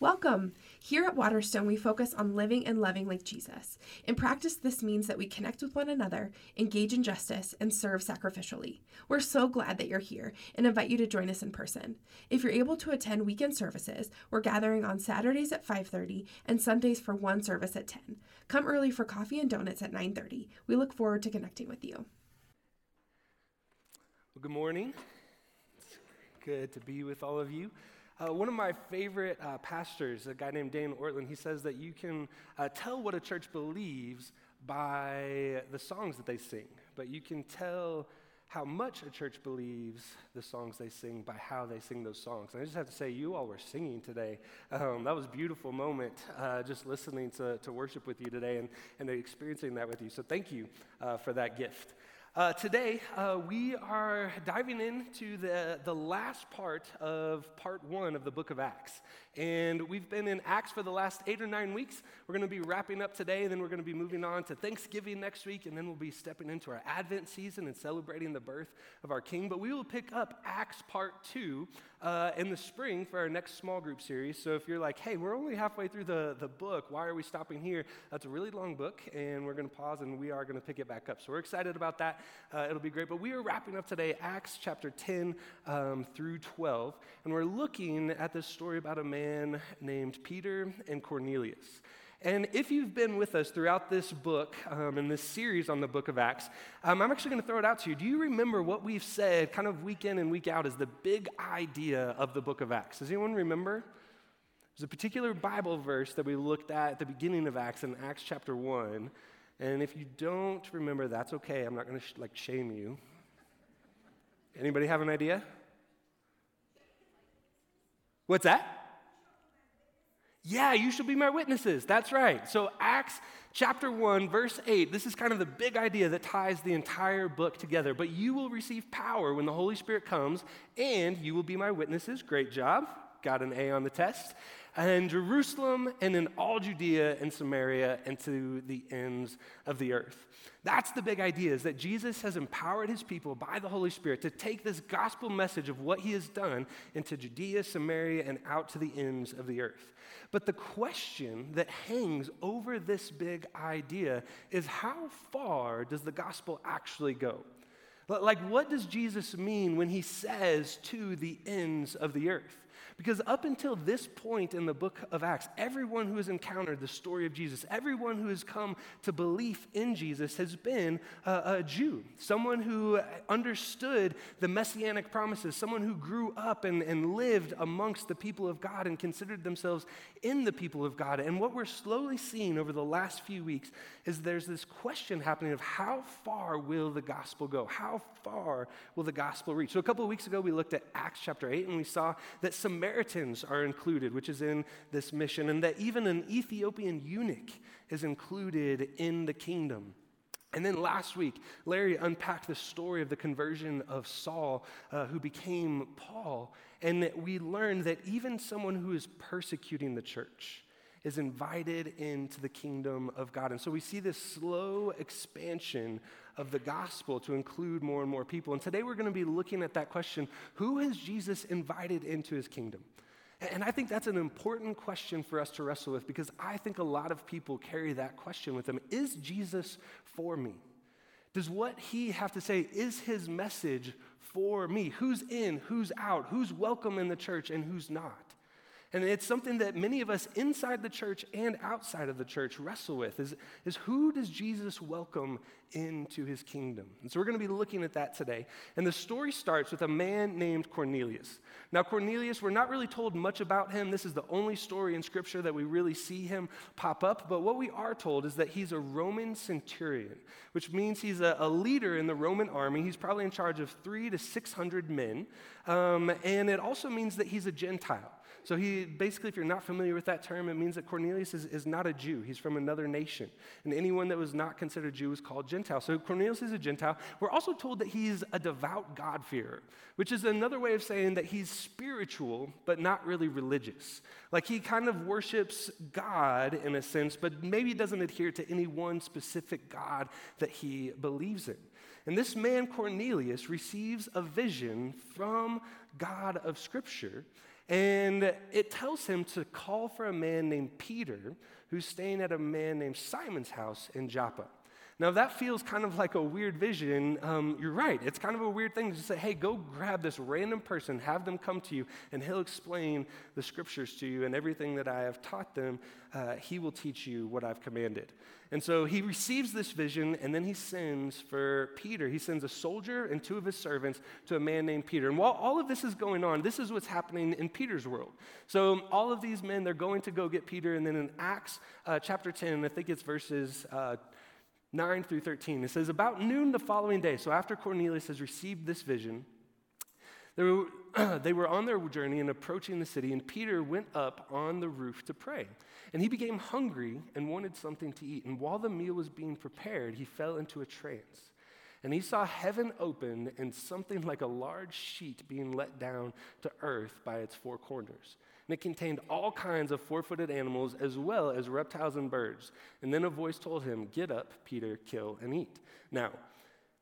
Welcome! Here at Waterstone, we focus on living and loving like Jesus. In practice, this means that we connect with one another, engage in justice, and serve sacrificially. We're so glad that you're here and invite you to join us in person. If you're able to attend weekend services, we're gathering on Saturdays at 5:30 and Sundays for one service at 10. Come early for coffee and donuts at 9:30. We look forward to connecting with you. Well, good morning. It's good to be with all of you. Uh, one of my favorite uh, pastors, a guy named Dan Ortlund, he says that you can uh, tell what a church believes by the songs that they sing, but you can tell how much a church believes the songs they sing by how they sing those songs. And I just have to say, you all were singing today. Um, that was a beautiful moment uh, just listening to, to worship with you today and, and experiencing that with you. So thank you uh, for that gift. Uh, today, uh, we are diving into the, the last part of part one of the book of Acts. And we've been in Acts for the last eight or nine weeks. We're going to be wrapping up today, and then we're going to be moving on to Thanksgiving next week, and then we'll be stepping into our Advent season and celebrating the birth of our King. But we will pick up Acts part two uh, in the spring for our next small group series. So if you're like, hey, we're only halfway through the, the book, why are we stopping here? That's a really long book, and we're going to pause and we are going to pick it back up. So we're excited about that. Uh, it'll be great. But we are wrapping up today Acts chapter 10 um, through 12, and we're looking at this story about a man named Peter and Cornelius. And if you've been with us throughout this book um, and this series on the book of Acts, um, I'm actually going to throw it out to you. Do you remember what we've said kind of week in and week out is the big idea of the book of Acts? Does anyone remember? There's a particular Bible verse that we looked at at the beginning of Acts in Acts chapter 1. And if you don't remember, that's okay. I'm not going to sh- like shame you. Anybody have an idea? What's that? Yeah, you shall be my witnesses. That's right. So, Acts chapter 1, verse 8, this is kind of the big idea that ties the entire book together. But you will receive power when the Holy Spirit comes, and you will be my witnesses. Great job. Got an A on the test. And Jerusalem, and in all Judea and Samaria, and to the ends of the earth. That's the big idea is that Jesus has empowered his people by the Holy Spirit to take this gospel message of what he has done into Judea, Samaria, and out to the ends of the earth. But the question that hangs over this big idea is how far does the gospel actually go? Like, what does Jesus mean when he says to the ends of the earth? Because up until this point in the book of Acts, everyone who has encountered the story of Jesus, everyone who has come to belief in Jesus has been a, a Jew, someone who understood the messianic promises, someone who grew up and, and lived amongst the people of God and considered themselves in the people of God. And what we're slowly seeing over the last few weeks is there's this question happening of how far will the gospel go? How far will the gospel reach? So a couple of weeks ago, we looked at Acts chapter 8 and we saw that Samaritans are included, which is in this mission, and that even an Ethiopian eunuch is included in the kingdom. And then last week, Larry unpacked the story of the conversion of Saul, uh, who became Paul. And that we learned that even someone who is persecuting the church is invited into the kingdom of God. And so we see this slow expansion of the gospel to include more and more people. And today we're going to be looking at that question who has Jesus invited into his kingdom? And I think that's an important question for us to wrestle with because I think a lot of people carry that question with them. Is Jesus for me? Does what he have to say, is his message for me? Who's in, who's out, who's welcome in the church, and who's not? And it's something that many of us inside the church and outside of the church wrestle with is, is who does Jesus welcome into his kingdom? And so we're going to be looking at that today. And the story starts with a man named Cornelius. Now, Cornelius, we're not really told much about him. This is the only story in Scripture that we really see him pop up. But what we are told is that he's a Roman centurion, which means he's a, a leader in the Roman army. He's probably in charge of three to 600 men. Um, and it also means that he's a Gentile. So he basically, if you're not familiar with that term, it means that Cornelius is, is not a Jew. He's from another nation. And anyone that was not considered Jew was called Gentile. So Cornelius is a Gentile. We're also told that he's a devout God-fearer, which is another way of saying that he's spiritual, but not really religious. Like he kind of worships God in a sense, but maybe doesn't adhere to any one specific God that he believes in. And this man, Cornelius, receives a vision from God of Scripture And it tells him to call for a man named Peter who's staying at a man named Simon's house in Joppa. Now, that feels kind of like a weird vision, um, you're right. It's kind of a weird thing to say, hey, go grab this random person, have them come to you, and he'll explain the scriptures to you and everything that I have taught them. Uh, he will teach you what I've commanded. And so he receives this vision, and then he sends for Peter. He sends a soldier and two of his servants to a man named Peter. And while all of this is going on, this is what's happening in Peter's world. So all of these men, they're going to go get Peter. And then in Acts uh, chapter 10, I think it's verses uh, 9 through 13. It says, About noon the following day, so after Cornelius has received this vision, they were, they were on their journey and approaching the city, and Peter went up on the roof to pray. And he became hungry and wanted something to eat. And while the meal was being prepared, he fell into a trance. And he saw heaven open and something like a large sheet being let down to earth by its four corners and it contained all kinds of four footed animals as well as reptiles and birds. And then a voice told him, Get up, Peter, kill and eat. Now,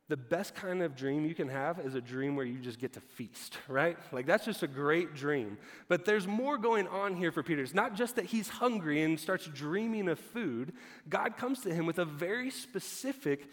the best kind of dream you can have is a dream where you just get to feast, right? Like that's just a great dream. But there's more going on here for Peter. It's not just that he's hungry and starts dreaming of food. God comes to him with a very specific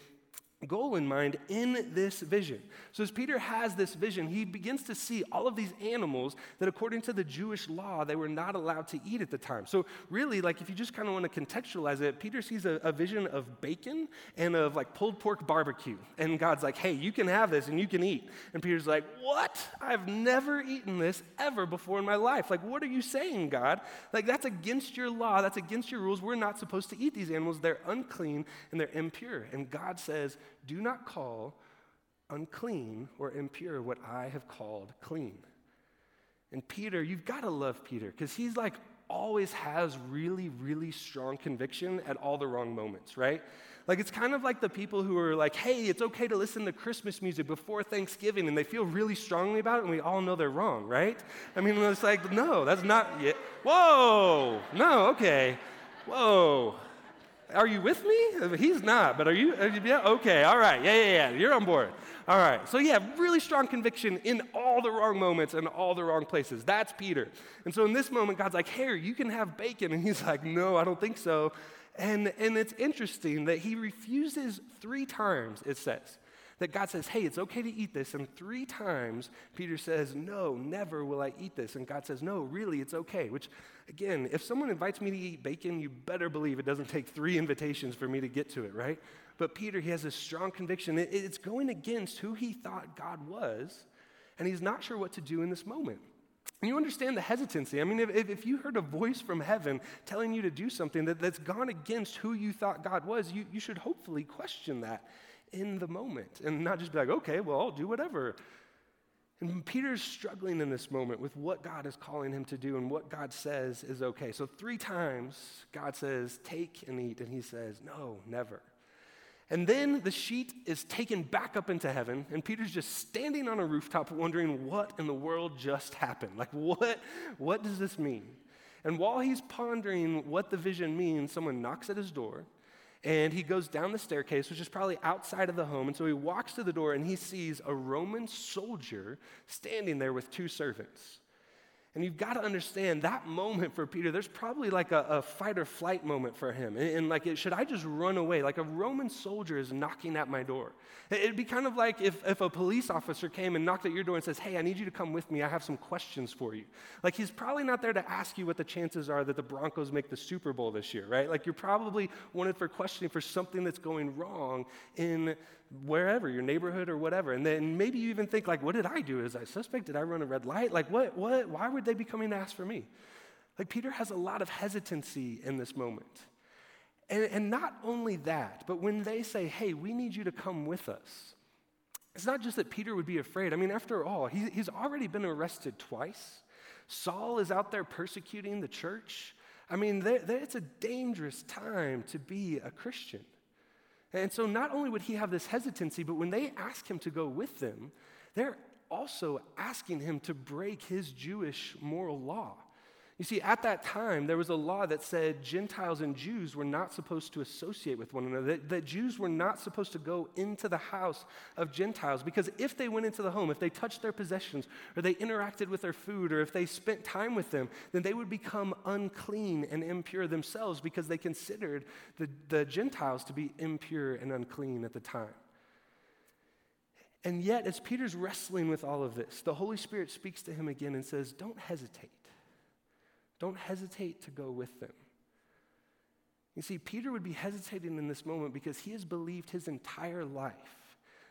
goal in mind in this vision. So, as Peter has this vision, he begins to see all of these animals that, according to the Jewish law, they were not allowed to eat at the time. So, really, like if you just kind of want to contextualize it, Peter sees a, a, vision of bacon and of like pulled pork barbecue. And God's like, hey, you can have this and you can eat. And Peter's like, what? I've never eaten this ever before in my life. Like, what are you saying, God? Like, that's against your law, that's against your rules. We're not supposed to eat these animals. They're unclean and they're impure. And God says, do not call unclean or impure what I have called clean. And Peter, you've got to love Peter because he's like always has really, really strong conviction at all the wrong moments, right? Like it's kind of like the people who are like, hey, it's okay to listen to Christmas music before Thanksgiving, and they feel really strongly about it, and we all know they're wrong, right? I mean, it's like, no, that's not yet. Whoa, no, okay. Whoa. Are you with me? He's not, but are you? Yeah, okay, all right. Yeah, yeah, yeah. You're on board. All right. So, yeah, really strong conviction in all the wrong moments and all the wrong places. That's Peter. And so, in this moment, God's like, Here, you can have bacon. And he's like, No, I don't think so. And, and it's interesting that he refuses three times, it says that God says, hey, it's okay to eat this. And three times Peter says, no, never will I eat this. And God says, no, really, it's okay. Which, again, if someone invites me to eat bacon, you better believe it doesn't take three invitations for me to get to it, right? But Peter, he has a strong conviction. It's going against who he thought God was, and he's not sure what to do in this moment. And you understand the hesitancy. I mean, if, if you heard a voice from heaven telling you to do something that, that's gone against who you thought God was, you, you should hopefully question that in the moment and not just be like, okay, well, I'll do whatever. And Peter's struggling in this moment with what God is calling him to do and what God says is okay. So, three times God says, Take and eat. And he says, No, never. And then the sheet is taken back up into heaven, and Peter's just standing on a rooftop wondering what in the world just happened. Like, what, what does this mean? And while he's pondering what the vision means, someone knocks at his door and he goes down the staircase, which is probably outside of the home. And so he walks to the door and he sees a Roman soldier standing there with two servants. And you've got to understand that moment for Peter, there's probably like a, a fight or flight moment for him. And, and like, should I just run away? Like a Roman soldier is knocking at my door. It'd be kind of like if, if a police officer came and knocked at your door and says, Hey, I need you to come with me. I have some questions for you. Like, he's probably not there to ask you what the chances are that the Broncos make the Super Bowl this year, right? Like, you're probably wanted for questioning for something that's going wrong in wherever, your neighborhood or whatever. And then maybe you even think, like, what did I do? Is I suspect? Did I run a red light? Like, what, what, why would they be coming to ask for me? Like, Peter has a lot of hesitancy in this moment. And, and not only that, but when they say, hey, we need you to come with us, it's not just that Peter would be afraid. I mean, after all, he, he's already been arrested twice. Saul is out there persecuting the church. I mean, they're, they're, it's a dangerous time to be a Christian. And so not only would he have this hesitancy, but when they ask him to go with them, they're also asking him to break his Jewish moral law. You see, at that time, there was a law that said Gentiles and Jews were not supposed to associate with one another, that, that, Jews were not supposed to go into the house of Gentiles, because if they went into the home, if they touched their possessions, or they interacted with their food, or if they spent time with them, then they would become unclean and impure themselves because they considered the, the Gentiles to be impure and unclean at the time. And yet, as Peter's wrestling with all of this, the Holy Spirit speaks to him again and says, Don't hesitate. Don't hesitate to go with them. You see, Peter would be hesitating in this moment because he has believed his entire life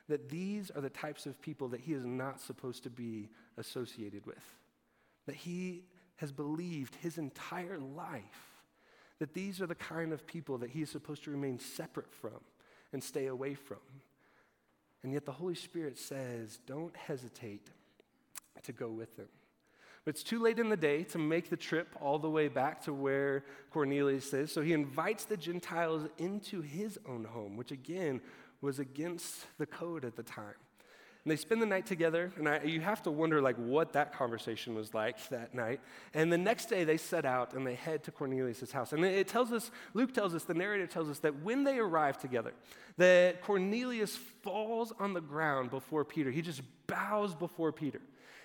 that these are the types of people that he is not supposed to be associated with. That he has believed his entire life that these are the kind of people that he is supposed to remain separate from and stay away from. And yet the Holy Spirit says, don't hesitate to go with them. But it's too late in the day to make the trip all the way back to where Cornelius is. So he invites the Gentiles into his own home, which again was against the code at the time. And they spend the night together, and I, you have to wonder like what that conversation was like that night. And the next day they set out and they head to Cornelius' house. And it tells us, Luke tells us, the narrator tells us that when they arrive together, that Cornelius falls on the ground before Peter. He just bows before Peter.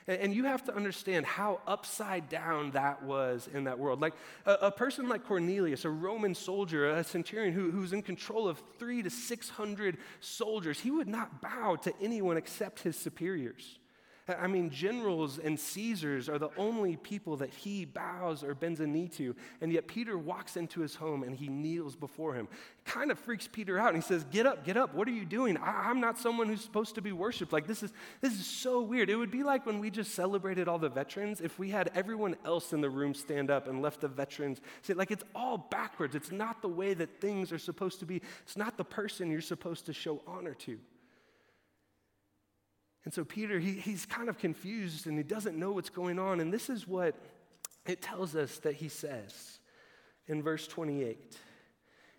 And you have to understand how upside down that was in that world. Like a, a person like Cornelius, a Roman soldier, a centurion who, who's in control of three to 600 soldiers, he would not bow to anyone except his superiors. I mean, generals and Caesars are the only people that he bows or bends a knee to. And yet Peter walks into his home and he kneels before him. kind of freaks Peter out. And he says, Get up, get up. What are you doing? I- am not someone who's supposed to be worshiped. Like, this is, this is so weird. It would be like when we just celebrated all the veterans, if we had everyone else in the room stand up and left the veterans say, like, it's all backwards. It's not the way that things are supposed to be, it's not the person you're supposed to show honor to. And so Peter, he, he's kind of confused and he doesn't know what's going on. And this is what it tells us that he says in verse 28.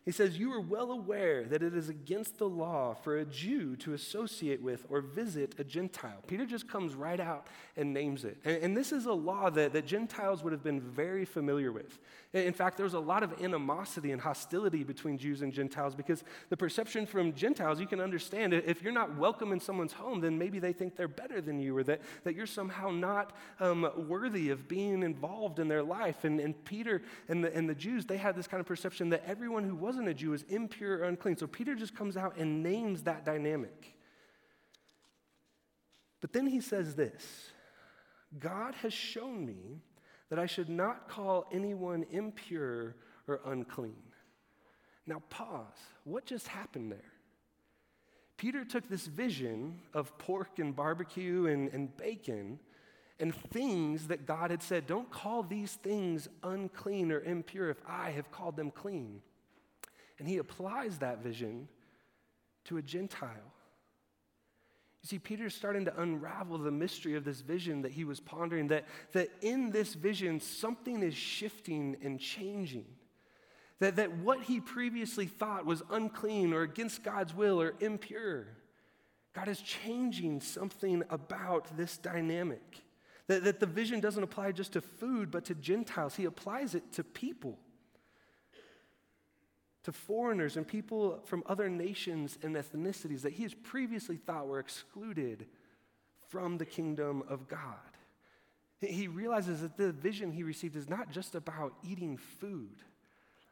He says, You are well aware that it is against the law for a Jew to associate with or visit a Gentile. Peter just comes right out and names it. And, and, this is a law that, that Gentiles would have been very familiar with. In fact, there was a lot of animosity and hostility between Jews and Gentiles because the perception from Gentiles, you can understand, if you're not welcome in someone's home, then maybe they think they're better than you or that, that you're somehow not um, worthy of being involved in their life. And, and Peter and the, and the Jews, they had this kind of perception that everyone who wasn't a Jew is impure or unclean. So Peter just comes out and names that dynamic. But then he says this God has shown me that I should not call anyone impure or unclean. Now, pause. What just happened there? Peter took this vision of pork and barbecue and, and bacon and things that God had said, don't call these things unclean or impure if I have called them clean. And he applies that vision to a Gentile. You see, Peter's starting to unravel the mystery of this vision that he was pondering, that, that in this vision, something is shifting and changing. That, that what he previously thought was unclean or against God's will or impure, God is changing something about this dynamic. That, that the vision doesn't apply just to food, but to Gentiles. He applies it to people to foreigners and people from other nations and ethnicities that he has previously thought were excluded from the kingdom of God. He realizes that the vision he received is not just about eating food,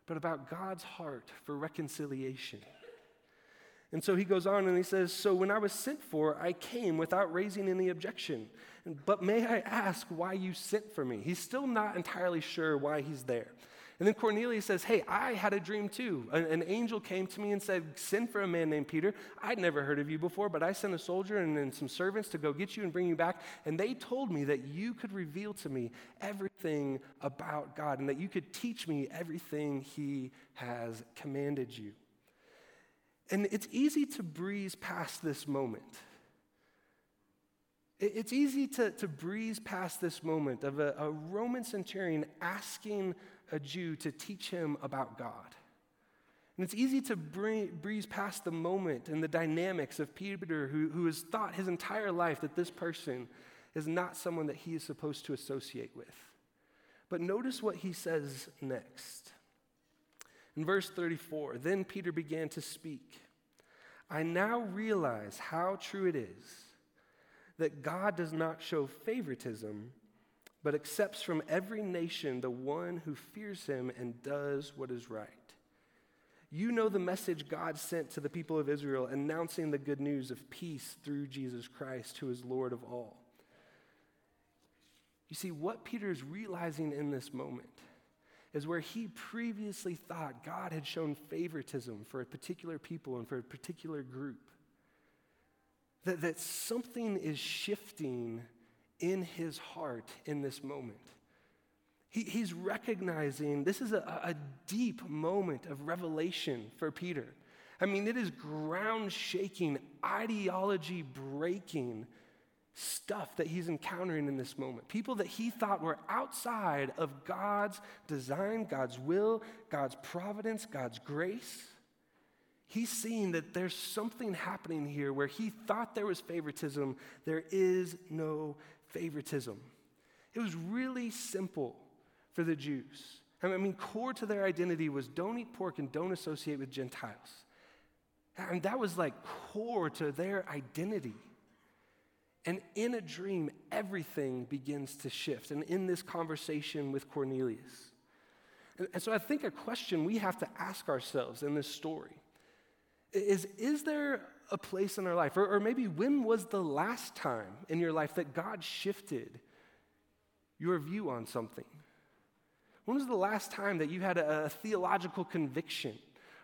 but about God's heart for reconciliation. And so he goes on and he says, So when I was sent for, I came without raising any objection. But may I ask why you sent for me? He's still not entirely sure why he's there. And then Cornelius says, Hey, I had a dream too. An, an, angel came to me and said, Send for a man named Peter. I'd never heard of you before, but I sent a soldier and, and some servants to go get you and bring you back. And they told me that you could reveal to me everything about God and that you could teach me everything He has commanded you. And it's easy to breeze past this moment. It's easy to, to breeze past this moment of a, a Roman centurion asking a Jew to teach him about God. And it's easy to breeze past the moment and the dynamics of Peter, who, who has thought his entire life that this person is not someone that he is supposed to associate with. But notice what he says next. In verse 34, then Peter began to speak. I now realize how true it is that God does not show favoritism, but accepts from every nation the one who fears him and does what is right. You know the message God sent to the people of Israel, announcing the good news of peace through Jesus Christ, who is Lord of all. You see, what Peter is realizing in this moment is where he previously thought God had shown favoritism for a particular people and for a particular group. That, that something is shifting in his heart in this moment. He, he's recognizing this is a, a deep moment of revelation for Peter. I mean, it is ground shaking, ideology breaking stuff that he's encountering in this moment. People that he thought were outside of God's design, God's will, God's providence, God's grace. He's seeing that there's something happening here where he thought there was favoritism. There is no favoritism. It was really simple for the Jews. I mean, core to their identity was don't eat pork and don't associate with Gentiles. And that was like core to their identity. And in a dream, everything begins to shift. And in this conversation with Cornelius. And, so I think a question we have to ask ourselves in this story is Is there a place in our life, or, or maybe when was the last time in your life that God shifted your view on something? When was the last time that you had a, a theological conviction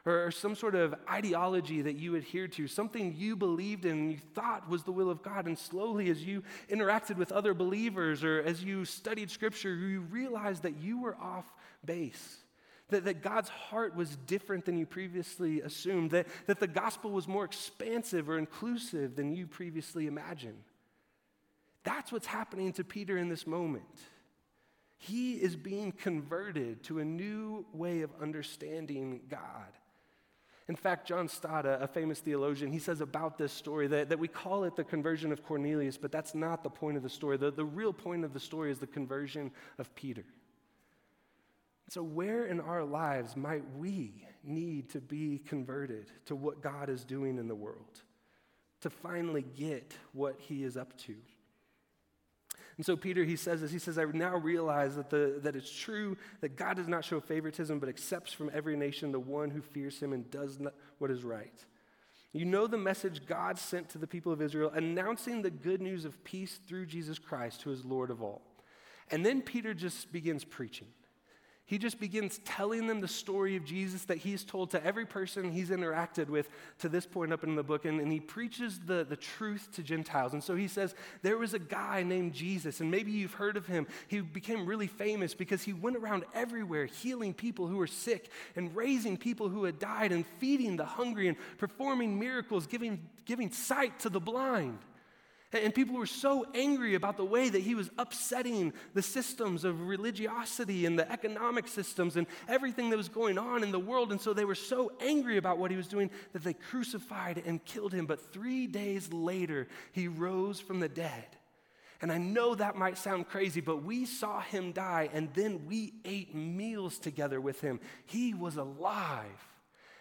or, or some sort of ideology that you adhered to, something you believed in and you thought was the will of God? And slowly, as you interacted with other believers or as you studied scripture, you realized that you were off base. That, that God's heart was different than you previously assumed, that, that the gospel was more expansive or inclusive than you previously imagined. That's what's happening to Peter in this moment. He is being converted to a new way of understanding God. In fact, John Stott, a famous theologian, he says about this story that, that we call it the conversion of Cornelius, but that's not the point of the story. The, the real point of the story is the conversion of Peter. So, where in our lives might we need to be converted to what God is doing in the world, to finally get what he is up to? And so Peter, he says this. He says, I now realize that, the, that it's true that God does not show favoritism, but accepts from every nation the one who fears him and does what is right. You know the message God sent to the people of Israel, announcing the good news of peace through Jesus Christ, who is Lord of all. And then Peter just begins preaching. He just begins telling them the story of Jesus that he's told to every person he's interacted with to this point up in the book. And, and, he preaches the, the truth to Gentiles. And so he says, There was a guy named Jesus, and maybe you've heard of him. He became really famous because he went around everywhere healing people who were sick and raising people who had died and feeding the hungry and performing miracles, giving, giving sight to the blind. And people were so angry about the way that he was upsetting the systems of religiosity and the economic systems and everything that was going on in the world. And so they were so angry about what he was doing that they crucified and killed him. But three days later, he rose from the dead. And I know that might sound crazy, but we saw him die and then we ate meals together with him. He was alive.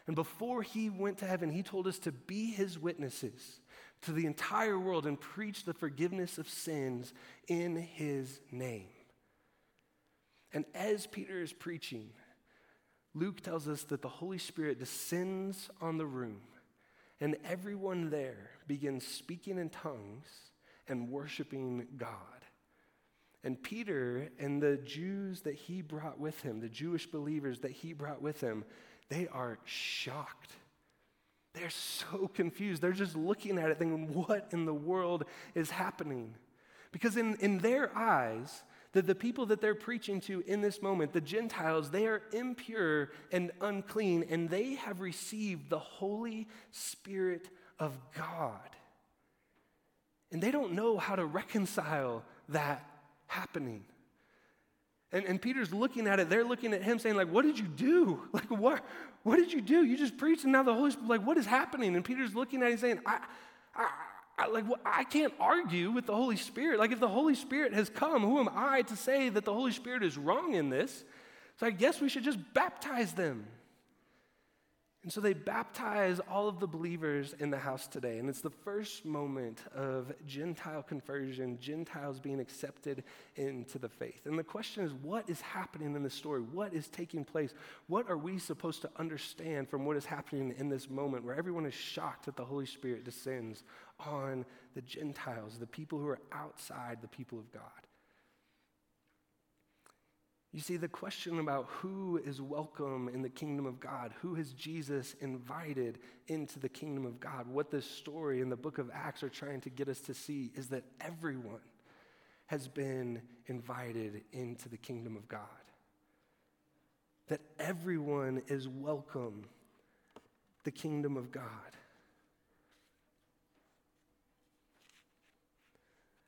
And before he went to heaven, he told us to be his witnesses to the entire world and preach the forgiveness of sins in his name. And as Peter is preaching, Luke tells us that the Holy Spirit descends on the room, and everyone there begins speaking in tongues and worshiping God. And Peter and the Jews that he brought with him, the Jewish believers that he brought with him, they are shocked they're so confused. They're just looking at it thinking, what in the world is happening? Because in, in their eyes, the, the people that they're preaching to in this moment, the Gentiles, they are impure and unclean, and they have received the Holy Spirit of God. And they don't know how to reconcile that happening. And, and Peter's looking at it, they're looking at him saying, like, what did you do? Like, what, what did you do? You just preached, and now the Holy Spirit, like, what is happening? And Peter's looking at him saying, I, I, I, like, well, I can't argue with the Holy Spirit. Like, if the Holy Spirit has come, who am I to say that the Holy Spirit is wrong in this? So I guess we should just baptize them. And so they baptize all of the believers in the house today. And it's the first moment of Gentile conversion, Gentiles being accepted into the faith. And the question is what is happening in this story? What is taking place? What are we supposed to understand from what is happening in this moment where everyone is shocked that the Holy Spirit descends on the Gentiles, the people who are outside the people of God? You see, the question about who is welcome in the kingdom of God, who has Jesus invited into the kingdom of God, what this story in the book of Acts are trying to get us to see is that everyone has been invited into the kingdom of God. That everyone is welcome the kingdom of God.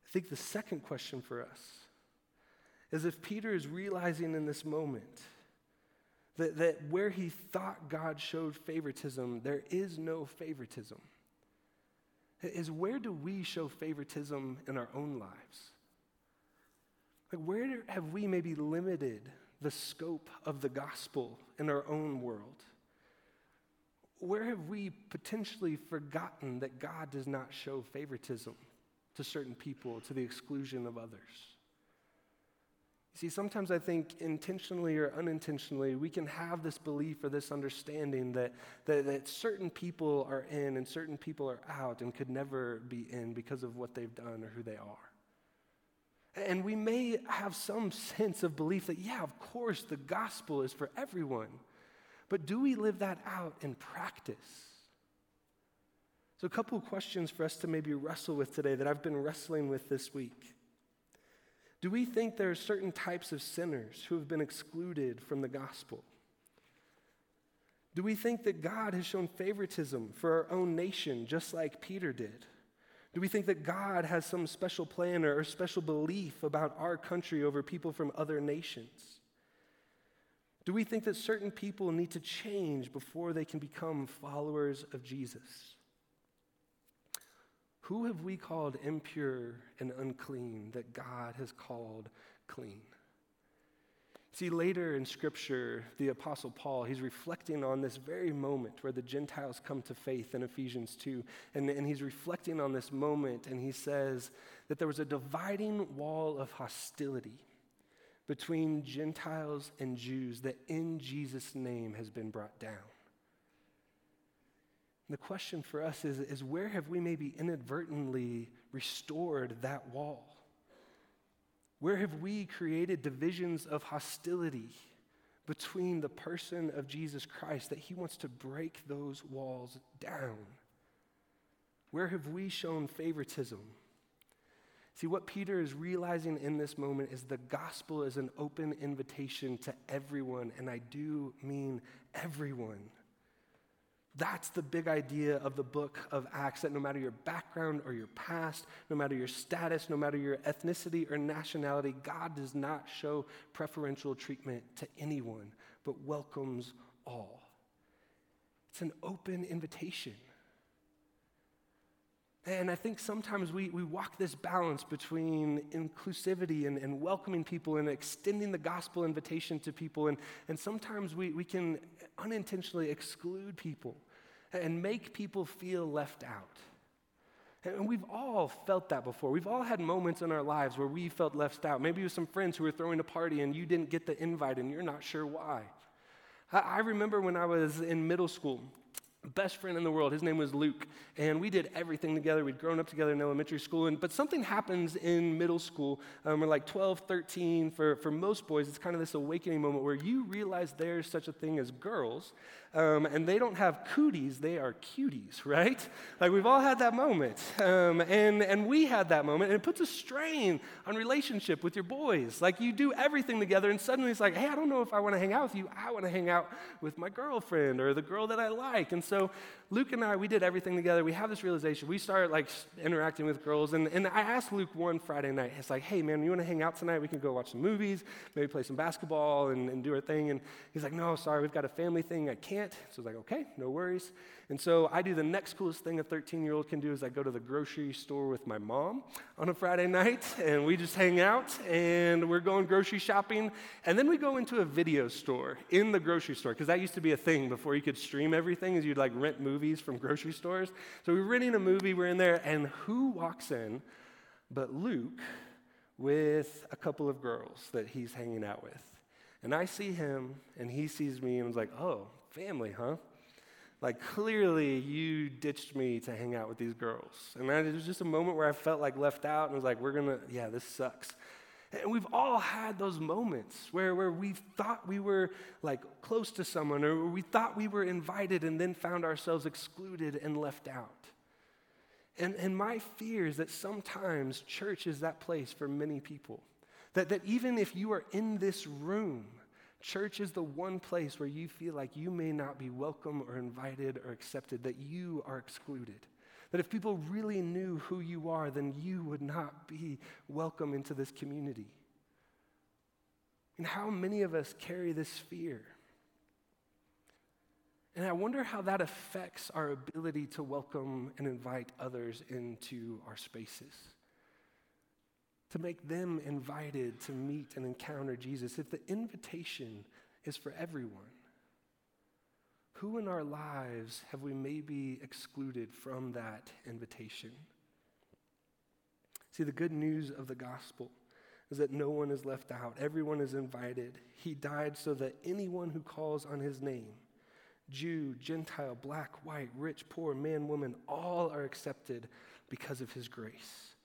I think the second question for us as if Peter is realizing in this moment that, that where he thought God showed favoritism, there is no favoritism. Is where do we show favoritism in our own lives? Like, where have we maybe limited the scope of the gospel in our own world? Where have we potentially forgotten that God does not show favoritism to certain people to the exclusion of others? See, sometimes I think intentionally or unintentionally, we can have this belief or this understanding that, that, that, certain people are in and certain people are out and could never be in because of what they've done or who they are. And we may have some sense of belief that, yeah, of course, the gospel is for everyone. But do we live that out in practice? So, a couple of questions for us to maybe wrestle with today that I've been wrestling with this week. Do we think there are certain types of sinners who have been excluded from the gospel? Do we think that God has shown favoritism for our own nation, just like Peter did? Do we think that God has some special plan or special belief about our country over people from other nations? Do we think that certain people need to change before they can become followers of Jesus? Who have we called impure and unclean that God has called clean? See, later in Scripture, the Apostle Paul, he's reflecting on this very moment where the Gentiles come to faith in Ephesians 2. And, and he's reflecting on this moment, and he says that there was a dividing wall of hostility between Gentiles and Jews that in Jesus' name has been brought down. The question for us is, is where have we maybe inadvertently restored that wall? Where have we created divisions of hostility between the person of Jesus Christ that he wants to break those walls down? Where have we shown favoritism? See, what Peter is realizing in this moment is the gospel is an open invitation to everyone, and I do mean everyone. That's the big idea of the book of Acts that no matter your background or your past, no matter your status, no matter your ethnicity or nationality, God does not show preferential treatment to anyone, but welcomes all. It's an open invitation. And I think sometimes we, we walk this balance between inclusivity and, and welcoming people and extending the gospel invitation to people. And, and sometimes we, we can unintentionally exclude people and make people feel left out. And we've all felt that before. We've all had moments in our lives where we felt left out. Maybe with some friends who were throwing a party and you didn't get the invite and you're not sure why. I remember when I was in middle school, best friend in the world. His name was Luke, and we did everything together. We'd grown up together in elementary school, and, but something happens in middle school. Um, we're like 12, 13. For, for most boys, it's kind of this awakening moment where you realize there's such a thing as girls, um, and they don't have cooties, they are cuties, right? Like we've all had that moment. Um, and, and we had that moment, and it puts a strain on relationship with your boys. Like you do everything together, and suddenly it's like, hey, I don't know if I want to hang out with you. I want to hang out with my girlfriend or the girl that I like. And so so Luke and I, we did everything together. We have this realization. We started like interacting with girls. And, and I asked Luke one Friday night, it's like, hey, man, you want to hang out tonight? We can go watch some movies, maybe play some basketball and, and do our thing. And he's like, no, sorry, we've got a family thing. I can't. So I was like, okay, no worries. And so I do the next coolest thing a 13 year old can do is I go to the grocery store with my mom on a Friday night and we just hang out and we're going grocery shopping. And then we go into a video store in the grocery store because that used to be a thing before you could stream everything is you'd like rent movies from grocery stores. So we're renting a movie, we're in there, and who walks in but Luke with a couple of girls that he's hanging out with. And I see him and he sees me and was like, oh, family, huh? Like, clearly, you ditched me to hang out with these girls. And it was just a moment where I felt like left out and was like, we're gonna, yeah, this sucks. And we've all had those moments where, where we thought we were like close to someone or we thought we were invited and then found ourselves excluded and left out. And, and my fear is that sometimes church is that place for many people. That, that even if you are in this room, Church is the one place where you feel like you may not be welcome or invited or accepted, that you are excluded. That if people really knew who you are, then you would not be welcome into this community. And how many of us carry this fear? And I wonder how that affects our ability to welcome and invite others into our spaces to make them invited to meet and encounter Jesus, if the invitation is for everyone, who in our lives have we maybe excluded from that invitation? See, the good news of the gospel is that no one is left out, everyone is invited. He died so that anyone who calls on his name, Jew, Gentile, black, white, rich, poor, man, woman, all are accepted because of his grace.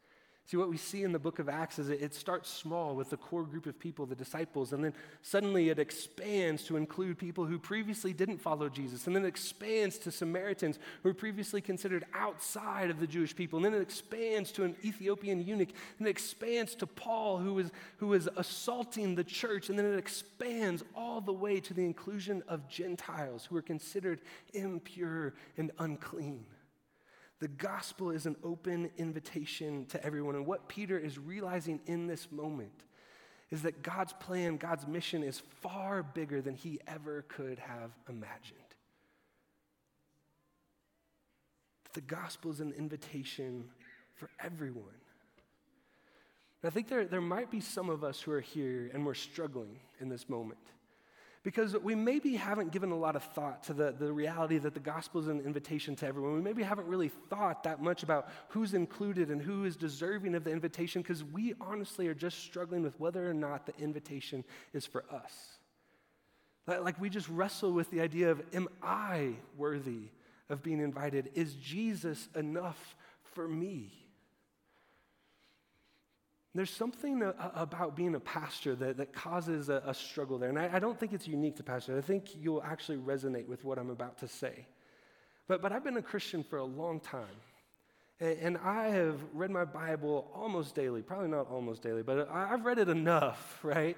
See, what we see in the book of Acts is it, starts small with the core group of people, the disciples, and then suddenly it expands to include people who previously didn't follow Jesus, and then it expands to Samaritans who were previously considered outside of the Jewish people, and then it expands to an Ethiopian eunuch, and it expands to Paul who was, who was assaulting the church, and then it expands all the way to the inclusion of Gentiles who were considered impure and unclean. The gospel is an open invitation to everyone. And what Peter is realizing in this moment is that God's plan, God's mission is far bigger than he ever could have imagined. The gospel is an invitation for everyone. I think there, there might be some of us who are here and we're struggling in this moment. Because we maybe haven't given a lot of thought to the, the reality that the gospel is an invitation to everyone. We maybe haven't really thought that much about who's included and who is deserving of the invitation because we honestly are just struggling with whether or not the invitation is for us. Like we just wrestle with the idea of, am I worthy of being invited? Is Jesus enough for me? There's something about being a pastor that, that causes a, a struggle there. And I, I, don't think it's unique to pastors. I think you'll actually resonate with what I'm about to say. But, but I've been a Christian for a long time. And, and I have read my Bible almost daily, probably not almost daily, but I, I've read it enough, right?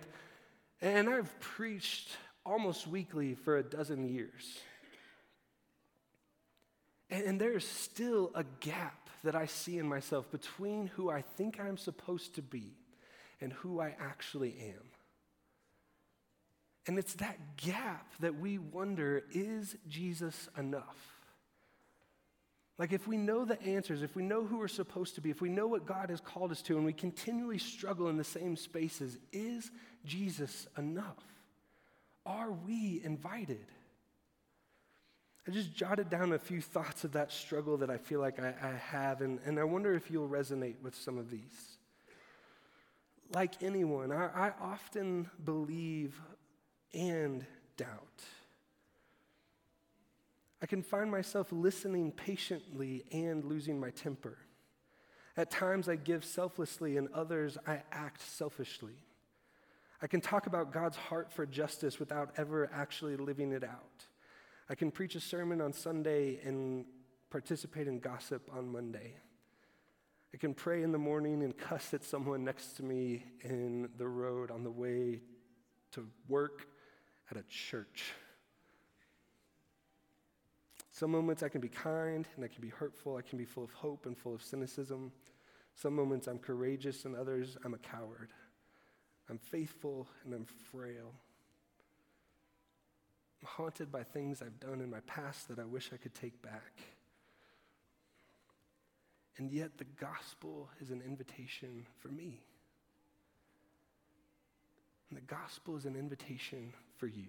And I've preached almost weekly for a dozen years. And, and there's still a gap that I see in myself between who I think I'm supposed to be and who I actually am. And it's that gap that we wonder is Jesus enough? Like, if we know the answers, if we know who we're supposed to be, if we know what God has called us to, and we continually struggle in the same spaces, is Jesus enough? Are we invited? I just jotted down a few thoughts of that struggle that I feel like I, I have, and, and I wonder if you'll resonate with some of these. Like anyone, I, I often believe and doubt. I can find myself listening patiently and losing my temper. At times, I give selflessly, and others, I act selfishly. I can talk about God's heart for justice without ever actually living it out. I can preach a sermon on Sunday and participate in gossip on Monday. I can pray in the morning and cuss at someone next to me in the road on the way to work at a church. Some moments I can be kind and I can be hurtful. I can be full of hope and full of cynicism. Some moments I'm courageous and others I'm a coward. I'm faithful and I'm frail. Haunted by things I've done in my past that I wish I could take back. And yet, the gospel is an invitation for me. And the gospel is an invitation for you.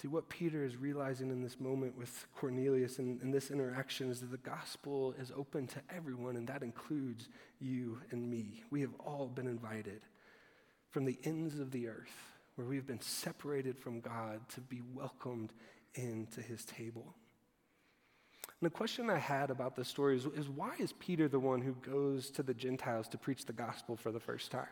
See, what Peter is realizing in this moment with Cornelius and, and this interaction is that the gospel is open to everyone, and that includes you and me. We have all been invited from the ends of the earth, where we've been separated from God, to be welcomed into his table. And the question I had about this story is, is why is Peter the one who goes to the Gentiles to preach the gospel for the first time?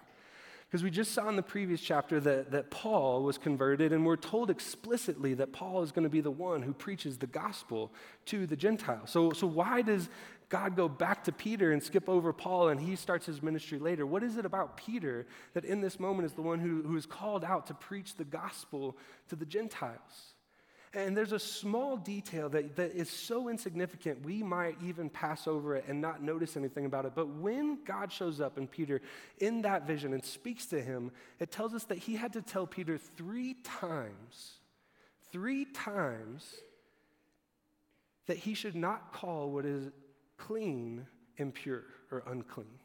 Because we just saw in the previous chapter that, that Paul was converted, and we're told explicitly that Paul is going to be the one who preaches the gospel to the Gentiles. So, so why does God go back to Peter and skip over Paul and he starts his ministry later? What is it about Peter that in this moment is the one who, who is called out to preach the gospel to the Gentiles? And there's a small detail that, that is so insignificant, we might even pass over it and not notice anything about it. But when God shows up in Peter in that vision and speaks to him, it tells us that he had to tell Peter three times, three times, that he should not call what is clean impure or unclean.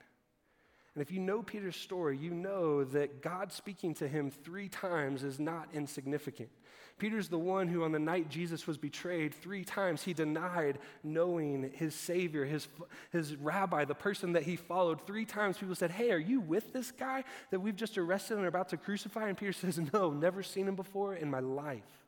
And if you know Peter's story, you know that God speaking to him three times is not insignificant. Peter's the one who, on the night Jesus was betrayed, three times he denied knowing his Savior, his, his rabbi, the person that he followed. Three times people said, Hey, are you with this guy that we've just arrested and are about to crucify? And Peter says, No, never seen him before in my life.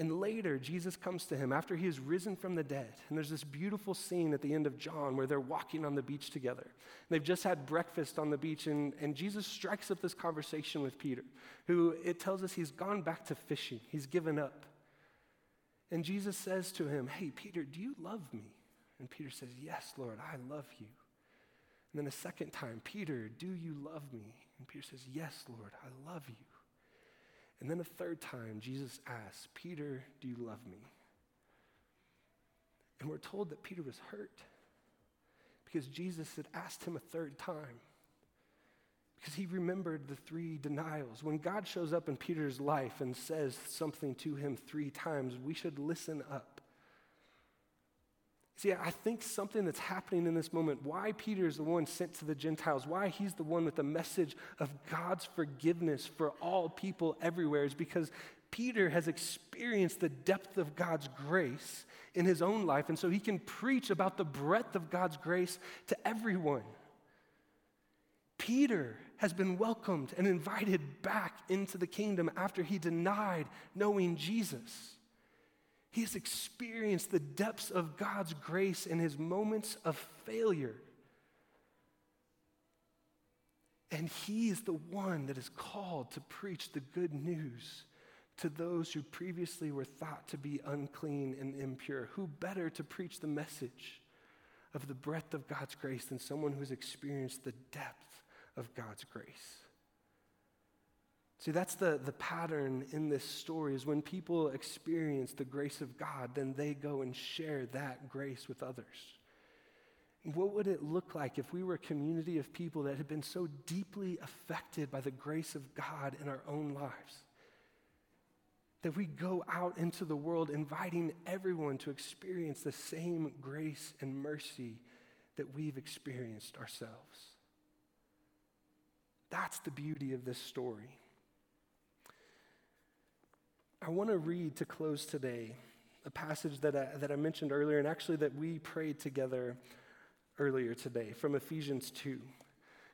And later, Jesus comes to him after he has risen from the dead. And there's this beautiful scene at the end of John where they're walking on the beach together. And they've just had breakfast on the beach, and, and Jesus strikes up this conversation with Peter, who it tells us he's gone back to fishing, he's given up. And Jesus says to him, Hey, Peter, do you love me? And Peter says, Yes, Lord, I love you. And then a second time, Peter, do you love me? And Peter says, Yes, Lord, I love you. And then a third time, Jesus asks, Peter, do you love me? And we're told that Peter was hurt because Jesus had asked him a third time because he remembered the three denials. When God shows up in Peter's life and says something to him three times, we should listen up. See, I think something that's happening in this moment, why Peter is the one sent to the Gentiles, why he's the one with the message of God's forgiveness for all people everywhere, is because Peter has experienced the depth of God's grace in his own life, and so he can preach about the breadth of God's grace to everyone. Peter has been welcomed and invited back into the kingdom after he denied knowing Jesus. He has experienced the depths of God's grace in his moments of failure. And he is the one that is called to preach the good news to those who previously were thought to be unclean and impure. Who better to preach the message of the breadth of God's grace than someone who's experienced the depth of God's grace? See, that's the, the pattern in this story is when people experience the grace of God, then they go and share that grace with others. What would it look like if we were a community of people that had been so deeply affected by the grace of God in our own lives? That we go out into the world inviting everyone to experience the same grace and mercy that we've experienced ourselves. That's the beauty of this story. I want to read to close today a passage that I, that I mentioned earlier, and actually that we prayed together earlier today from Ephesians 2.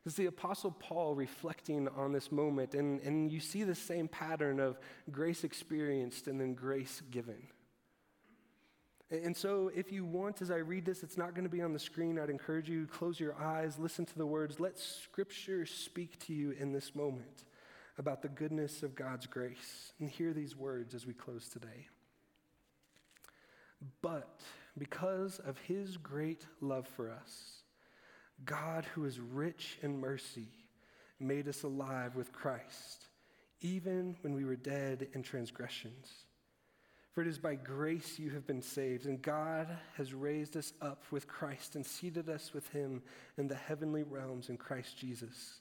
It's the Apostle Paul reflecting on this moment, and, and you see the same pattern of grace experienced and then grace given. And so, if you want, as I read this, it's not going to be on the screen. I'd encourage you close your eyes, listen to the words. Let Scripture speak to you in this moment about the goodness of God's grace. And hear these words as we close today. But because of his great love for us, God, who is rich in mercy, made us alive with Christ, even when we were dead in transgressions. For it is by grace you have been saved, and God has raised us up with Christ and seated us with him in the heavenly realms in Christ Jesus,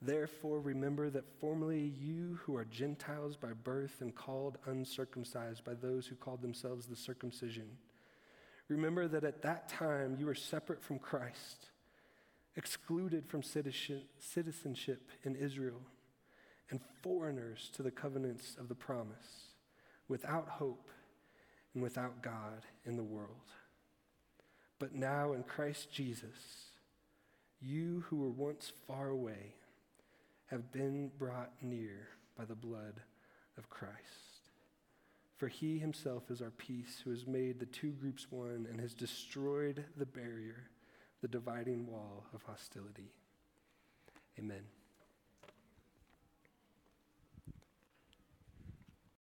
Therefore, remember that formerly you who are Gentiles by birth and called uncircumcised by those who called themselves the circumcision, remember that at that time you were separate from Christ, excluded from citizenship in Israel and foreigners to the covenants of the promise, without hope and without God in the world. But now in Christ Jesus, you who were once far away have been brought near by the blood of Christ. For he himself is our peace, who has made the two groups one and has destroyed the barrier, the dividing wall of hostility. Amen.